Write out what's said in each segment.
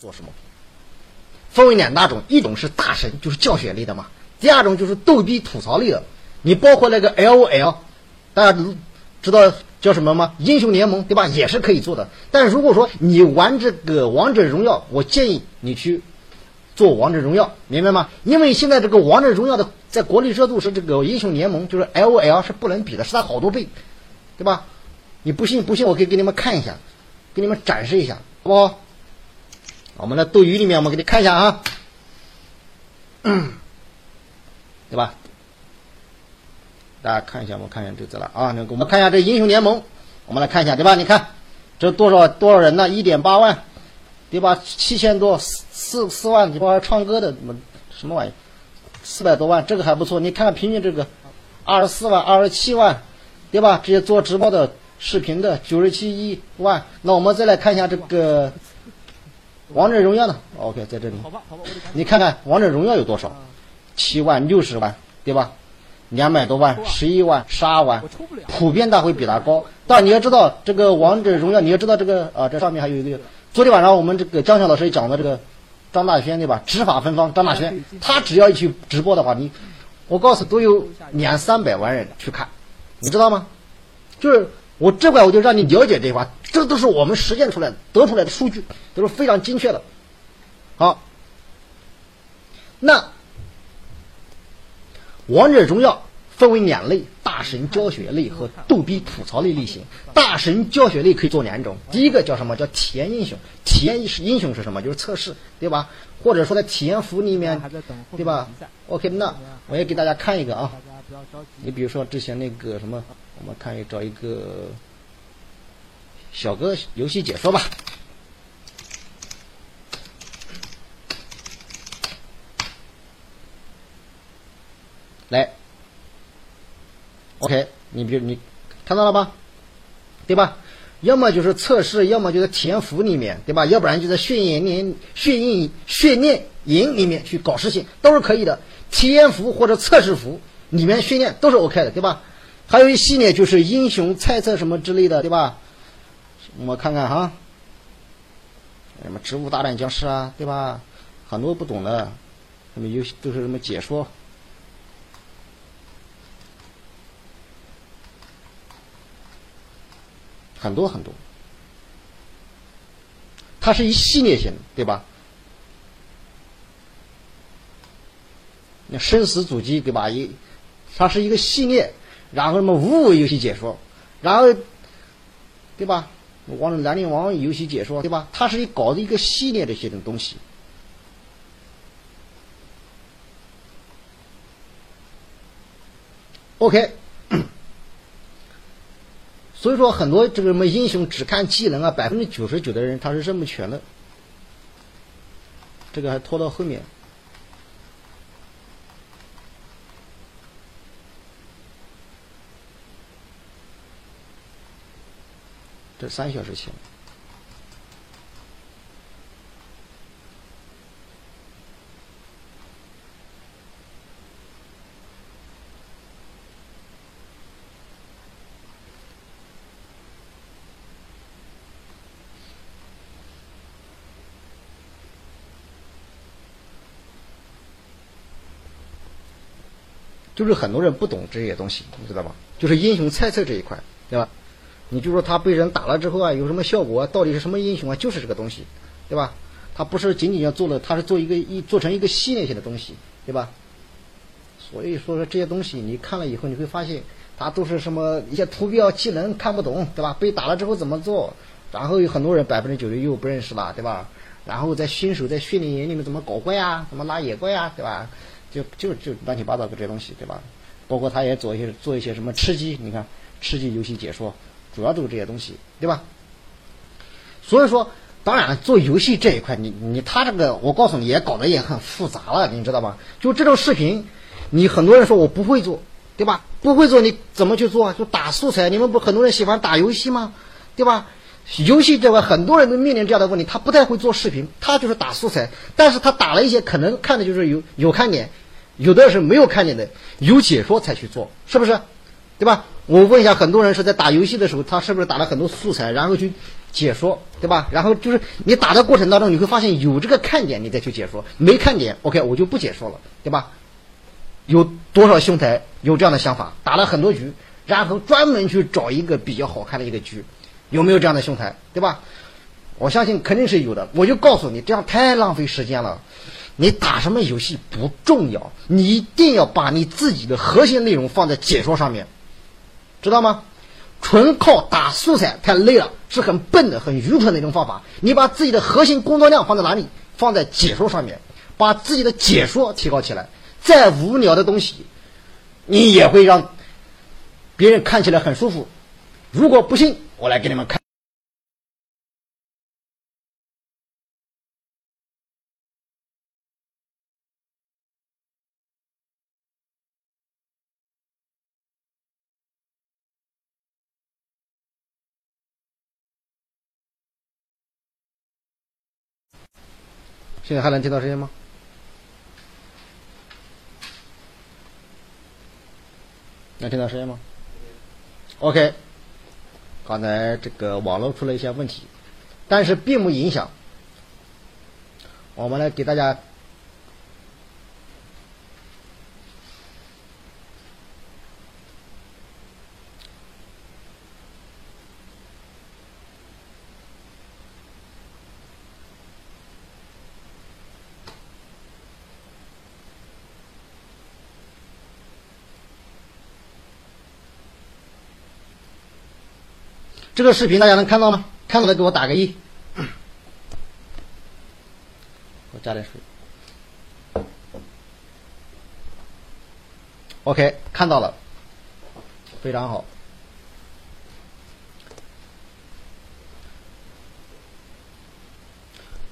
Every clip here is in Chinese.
做什么？分为两大种，一种是大神，就是教学类的嘛；第二种就是逗逼吐槽类的。你包括那个 L O L，大家知道叫什么吗？英雄联盟，对吧？也是可以做的。但如果说你玩这个王者荣耀，我建议你去做王者荣耀，明白吗？因为现在这个王者荣耀的在国内热度是这个英雄联盟，就是 L O L 是不能比的，是它好多倍，对吧？你不信？不信，我可以给你们看一下，给你们展示一下，好不好？我们的斗鱼里面，我们给你看一下啊，对吧？大家看一下，我们看一下这字了啊。那个我们看一下这英雄联盟，我们来看一下，对吧？你看这多少多少人呢？一点八万，对吧？七千多，四四四万，你说唱歌的什么什么玩意？四百多万，这个还不错。你看看平均这个二十四万、二十七万，对吧？这些做直播的、视频的九十七一万。那我们再来看一下这个。王者荣耀呢？OK，在这里。好吧，好吧，你看看王者荣耀有多少？七万、六十万，对吧？两百多万、十一万、十二万，普遍大会比它高。但你要知道，这个王者荣耀，你要知道这个啊，这上面还有一个。昨天晚上我们这个江晓老师也讲的这个张大轩，对吧？执法芬芳，张大轩，他只要一去直播的话，你，我告诉都有两三百万人去看，你知道吗？就是。我这块我就让你了解这块，这都是我们实践出来得出来的数据，都是非常精确的。好，那王者荣耀分为两类：大神教学类和逗逼吐槽类类型。大神教学类可以做两种，第一个叫什么叫体验英雄？体验是英雄是什么？就是测试，对吧？或者说在体验服里面，对吧？OK，那我也给大家看一个啊。你比如说之前那个什么。我们看一找一个小哥游戏解说吧，来，OK，你比如你看到了吧，对吧？要么就是测试，要么就在体验服里面，对吧？要不然就在训练营、训练训练营里面去搞事情，都是可以的。体验服或者测试服里面训练都是 OK 的，对吧？还有一系列就是英雄猜测什么之类的，对吧？我看看哈，什么植物大战僵尸啊，对吧？很多不懂的，什么游戏都是什么解说，很多很多。它是一系列性的，对吧？那生死阻击，对吧？一，它是一个系列。然后什么五五游戏解说，然后，对吧？王者兰陵王游戏解说，对吧？它是搞的一个系列的些种东西。OK，所以说很多这个什么英雄只看技能啊，百分之九十九的人他是认不全的。这个还拖到后面。这三小时前，就是很多人不懂这些东西，你知道吧？就是英雄猜测这一块，对吧？你就说他被人打了之后啊，有什么效果？到底是什么英雄啊？就是这个东西，对吧？他不是仅仅要做了，他是做一个一做成一个系列性的东西，对吧？所以说说这些东西，你看了以后，你会发现，他都是什么一些图标技能看不懂，对吧？被打了之后怎么做？然后有很多人百分之九十又不认识了，对吧？然后在新手在训练营里面怎么搞怪啊？怎么拉野怪啊？对吧？就就就乱七八糟的这些东西，对吧？包括他也做一些做一些什么吃鸡，你看吃鸡游戏解说。主要都是这些东西，对吧？所以说，当然做游戏这一块，你你他这个，我告诉你也搞得也很复杂了，你知道吧？就这种视频，你很多人说我不会做，对吧？不会做你怎么去做？就打素材，你们不很多人喜欢打游戏吗？对吧？游戏这块很多人都面临这样的问题，他不太会做视频，他就是打素材，但是他打了一些可能看的就是有有看点，有的是没有看点的，有解说才去做，是不是？对吧？我问一下，很多人是在打游戏的时候，他是不是打了很多素材，然后去解说，对吧？然后就是你打的过程当中，你会发现有这个看点，你再去解说；没看点，OK，我就不解说了，对吧？有多少兄台有这样的想法？打了很多局，然后专门去找一个比较好看的一个局，有没有这样的兄台，对吧？我相信肯定是有的。我就告诉你，这样太浪费时间了。你打什么游戏不重要，你一定要把你自己的核心内容放在解说上面，知道吗？纯靠打素材太累了，是很笨的、很愚蠢的一种方法。你把自己的核心工作量放在哪里？放在解说上面，把自己的解说提高起来。再无聊的东西，你也会让别人看起来很舒服。如果不信，我来给你们看。现在还能听到声音吗？能听到声音吗？OK，刚才这个网络出了一些问题，但是并不影响。我们来给大家。这个视频大家能看到吗？看到的给我打个一。我加点水。OK，看到了，非常好。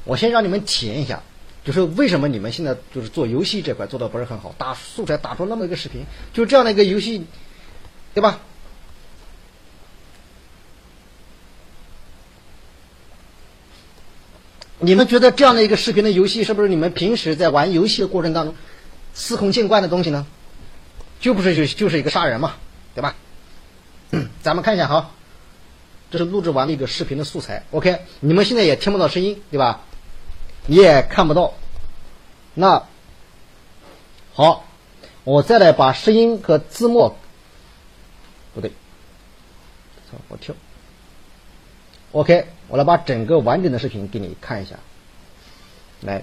我先让你们体验一下，就是为什么你们现在就是做游戏这块做的不是很好，打素材打出那么一个视频，就这样的一个游戏，对吧？你们觉得这样的一个视频的游戏，是不是你们平时在玩游戏的过程当中司空见惯的东西呢？就不是就就是一个杀人嘛，对吧？咱们看一下哈，这是录制完的一个视频的素材。OK，你们现在也听不到声音，对吧？你也看不到。那好，我再来把声音和字幕，不对，我跳。OK。我来把整个完整的视频给你看一下，来。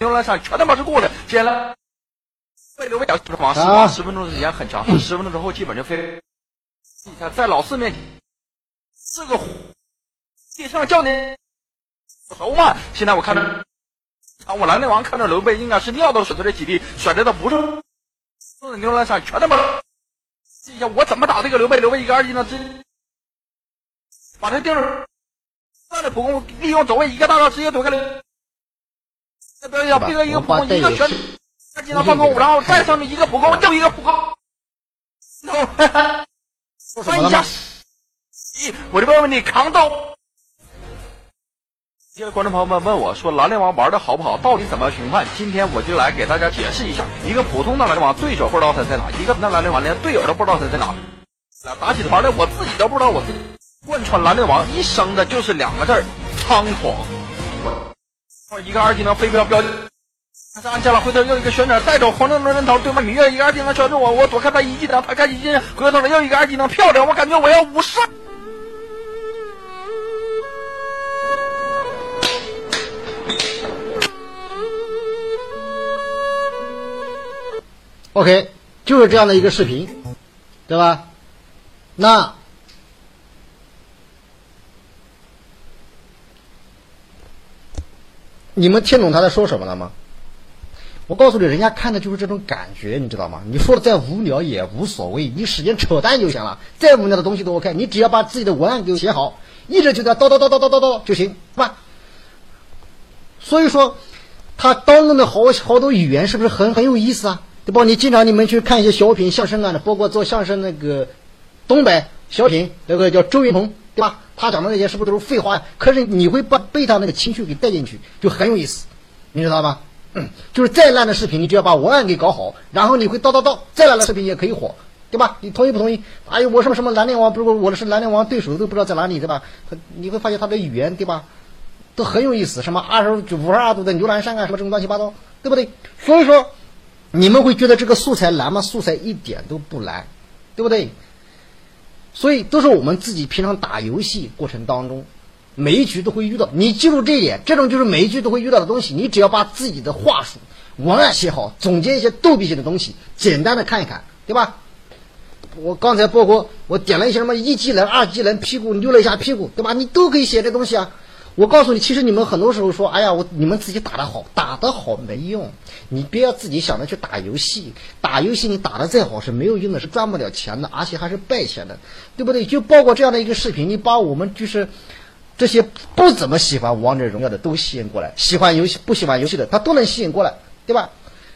牛栏山全他妈是过的，接下来被刘备咬，往十十分钟的时间很长，十分钟之后基本就飞。你看，在老四面前，这个。地上叫你熟吗？现在我看着，啊，我兰陵王看着刘备应该是尿都甩出来几滴，甩的都不是。牛栏山全他妈，记下我怎么打这个刘备？刘备一个二技能直接，把他盯着，算了，普攻利用走位一个大招直接躲开了。再标一下，逼哥一个普攻一个旋，二技能放空，然后再上去一个普攻又一个普攻，然后翻一下，咦，我就问问你扛刀。一些观众朋友们问我说：“兰陵王玩的好不好？到底怎么评判？”今天我就来给大家解释一下：一个普通的兰陵王，对手不知道他在哪；一个那兰陵王连队友都不知道他在哪。打起团来，我自己都不知道我自己。贯穿兰陵王一生的就是两个字儿：猖狂。一个二技能飞镖镖，他是按下了回头又一个旋转带走黄正龙人头，对面芈月一个二技能拴住我，我躲开他一技能，他开一技能，回头了又一个二技能漂亮，我感觉我要五杀。OK，就是这样的一个视频，对吧？那你们听懂他在说什么了吗？我告诉你，人家看的就是这种感觉，你知道吗？你说的再无聊也无所谓，你使劲扯淡就行了。再无聊的东西都 OK，你只要把自己的文案给我写好，一直就在叨叨叨叨叨叨叨就行，是吧？所以说，他当中的好好多语言是不是很很有意思啊？对吧？你经常你们去看一些小品、相声啊的，包括做相声那个东北小品，那个叫周云鹏，对吧？他讲的那些是不是都是废话呀？可是你会把被他那个情绪给带进去，就很有意思，你知道吗？嗯，就是再烂的视频，你只要把文案给搞好，然后你会叨叨叨，再烂的视频也可以火，对吧？你同意不同意？哎呦，我什么什么兰陵王，不是我的是兰陵王对手都不知道在哪里，对吧？你会发现他的语言，对吧？都很有意思，什么二十五十二度的牛栏山啊，什么这种乱七八糟，对不对？所以说，你们会觉得这个素材难吗？素材一点都不难，对不对？所以都是我们自己平常打游戏过程当中，每一局都会遇到。你记住这一点，这种就是每一局都会遇到的东西。你只要把自己的话术、文案写好，总结一些逗比性的东西，简单的看一看，对吧？我刚才包括我点了一些什么一技能、二技能，屁股扭了一下屁股，对吧？你都可以写这东西啊。我告诉你，其实你们很多时候说，哎呀，我你们自己打得好，打得好没用，你不要自己想着去打游戏，打游戏你打得再好是没有用的，是赚不了钱的，而且还是败钱的，对不对？就包括这样的一个视频，你把我们就是这些不怎么喜欢王者荣耀的都吸引过来，喜欢游戏不喜欢游戏的他都能吸引过来，对吧？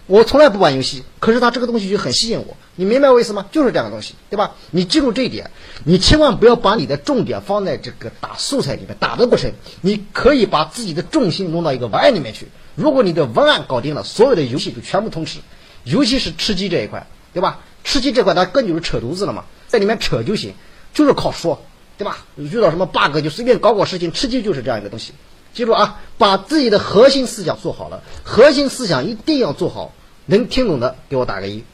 我从来不玩游戏，可是他这个东西就很吸引我，你明白我意思吗？就是这样的东西，对吧？你记住这一点，你千万不要把你的重点放在这个打素材里面，打的过程，你可以把自己的重心弄到一个文案里面去。如果你的文案搞定了，所有的游戏就全部通吃，尤其是吃鸡这一块，对吧？吃鸡这块它更就是扯犊子了嘛，在里面扯就行，就是靠说，对吧？遇到什么 bug 就随便搞搞事情，吃鸡就是这样一个东西。记住啊，把自己的核心思想做好了，核心思想一定要做好。能听懂的给我打个一。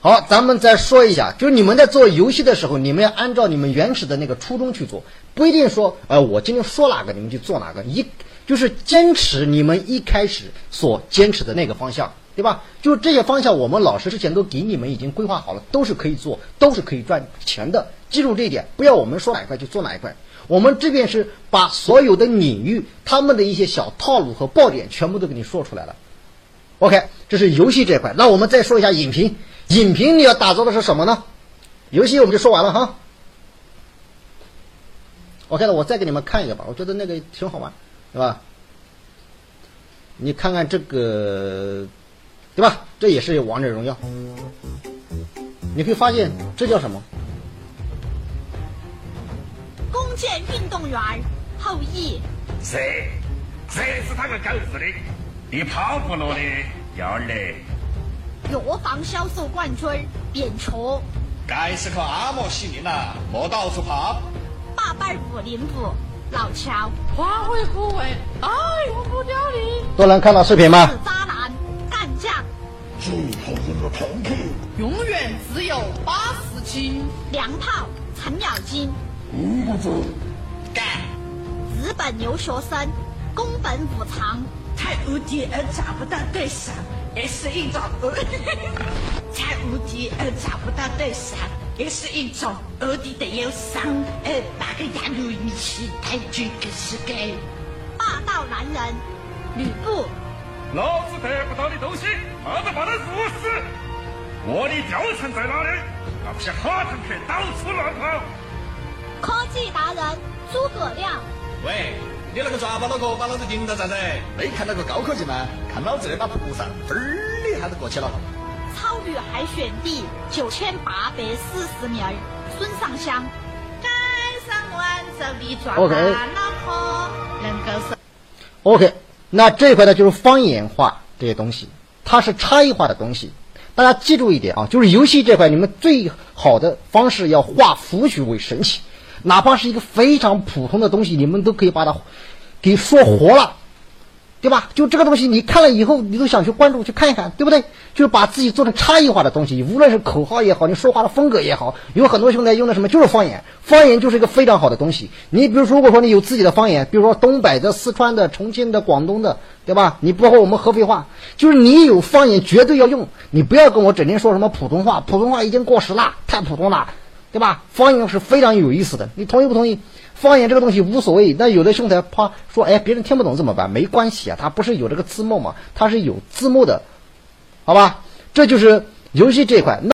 好，咱们再说一下，就是你们在做游戏的时候，你们要按照你们原始的那个初衷去做，不一定说，呃，我今天说哪个你们就做哪个，一就是坚持你们一开始所坚持的那个方向。对吧？就这些方向，我们老师之前都给你们已经规划好了，都是可以做，都是可以赚钱的。记住这一点，不要我们说哪一块就做哪一块。我们这边是把所有的领域他们的一些小套路和爆点全部都给你说出来了。OK，这是游戏这块。那我们再说一下影评，影评你要打造的是什么呢？游戏我们就说完了哈。OK 了，我再给你们看一个吧，我觉得那个挺好玩，对吧？你看看这个。对吧？这也是王者荣耀。你会发现这叫什么？弓箭运动员后羿。谁？谁是他个狗日的？你跑不落的幺儿嘞。药房销售冠军扁鹊。该是靠阿莫西林了，莫到处跑。八百五零五老乔。花卉枯萎，哎，我不掉你。都能看到视频吗？渣男干将。最后一个朋克。永远只有八十斤。娘炮程咬金。一个字。干。日本留学生，宫本武藏。太无敌而找不到对手，也是一种。太无敌而找不到对手，也是一种无敌的忧伤。呃，八个亚路一起太君可是给。霸道男人，吕布。老子得不到的东西，老子把它入死。我的貂蝉在哪里？那些哈坦克到处乱跑。科技达人诸葛亮。喂，你那个抓把脑壳把老子顶到咋子？没看到个高科技吗？看老子那把蒲扇，嘣儿的一下子过去了。超女海选第九千八百四十名，孙尚香。赶上完整的抓把脑壳，能够是。OK。那这一块呢，就是方言化这些东西，它是差异化的东西。大家记住一点啊，就是游戏这块，你们最好的方式要化腐朽为神奇，哪怕是一个非常普通的东西，你们都可以把它给说活了。对吧？就这个东西，你看了以后，你都想去关注去看一看，对不对？就是把自己做成差异化的东西，无论是口号也好，你说话的风格也好，有很多兄弟用的什么就是方言，方言就是一个非常好的东西。你比如说，如果说你有自己的方言，比如说东北的、四川的、重庆的、广东的，对吧？你包括我们合肥话，就是你有方言绝对要用，你不要跟我整天说什么普通话，普通话已经过时了，太普通了，对吧？方言是非常有意思的，你同意不同意？方言这个东西无所谓，那有的兄台怕说，哎，别人听不懂怎么办？没关系啊，他不是有这个字幕嘛？他是有字幕的，好吧？这就是游戏这一块。那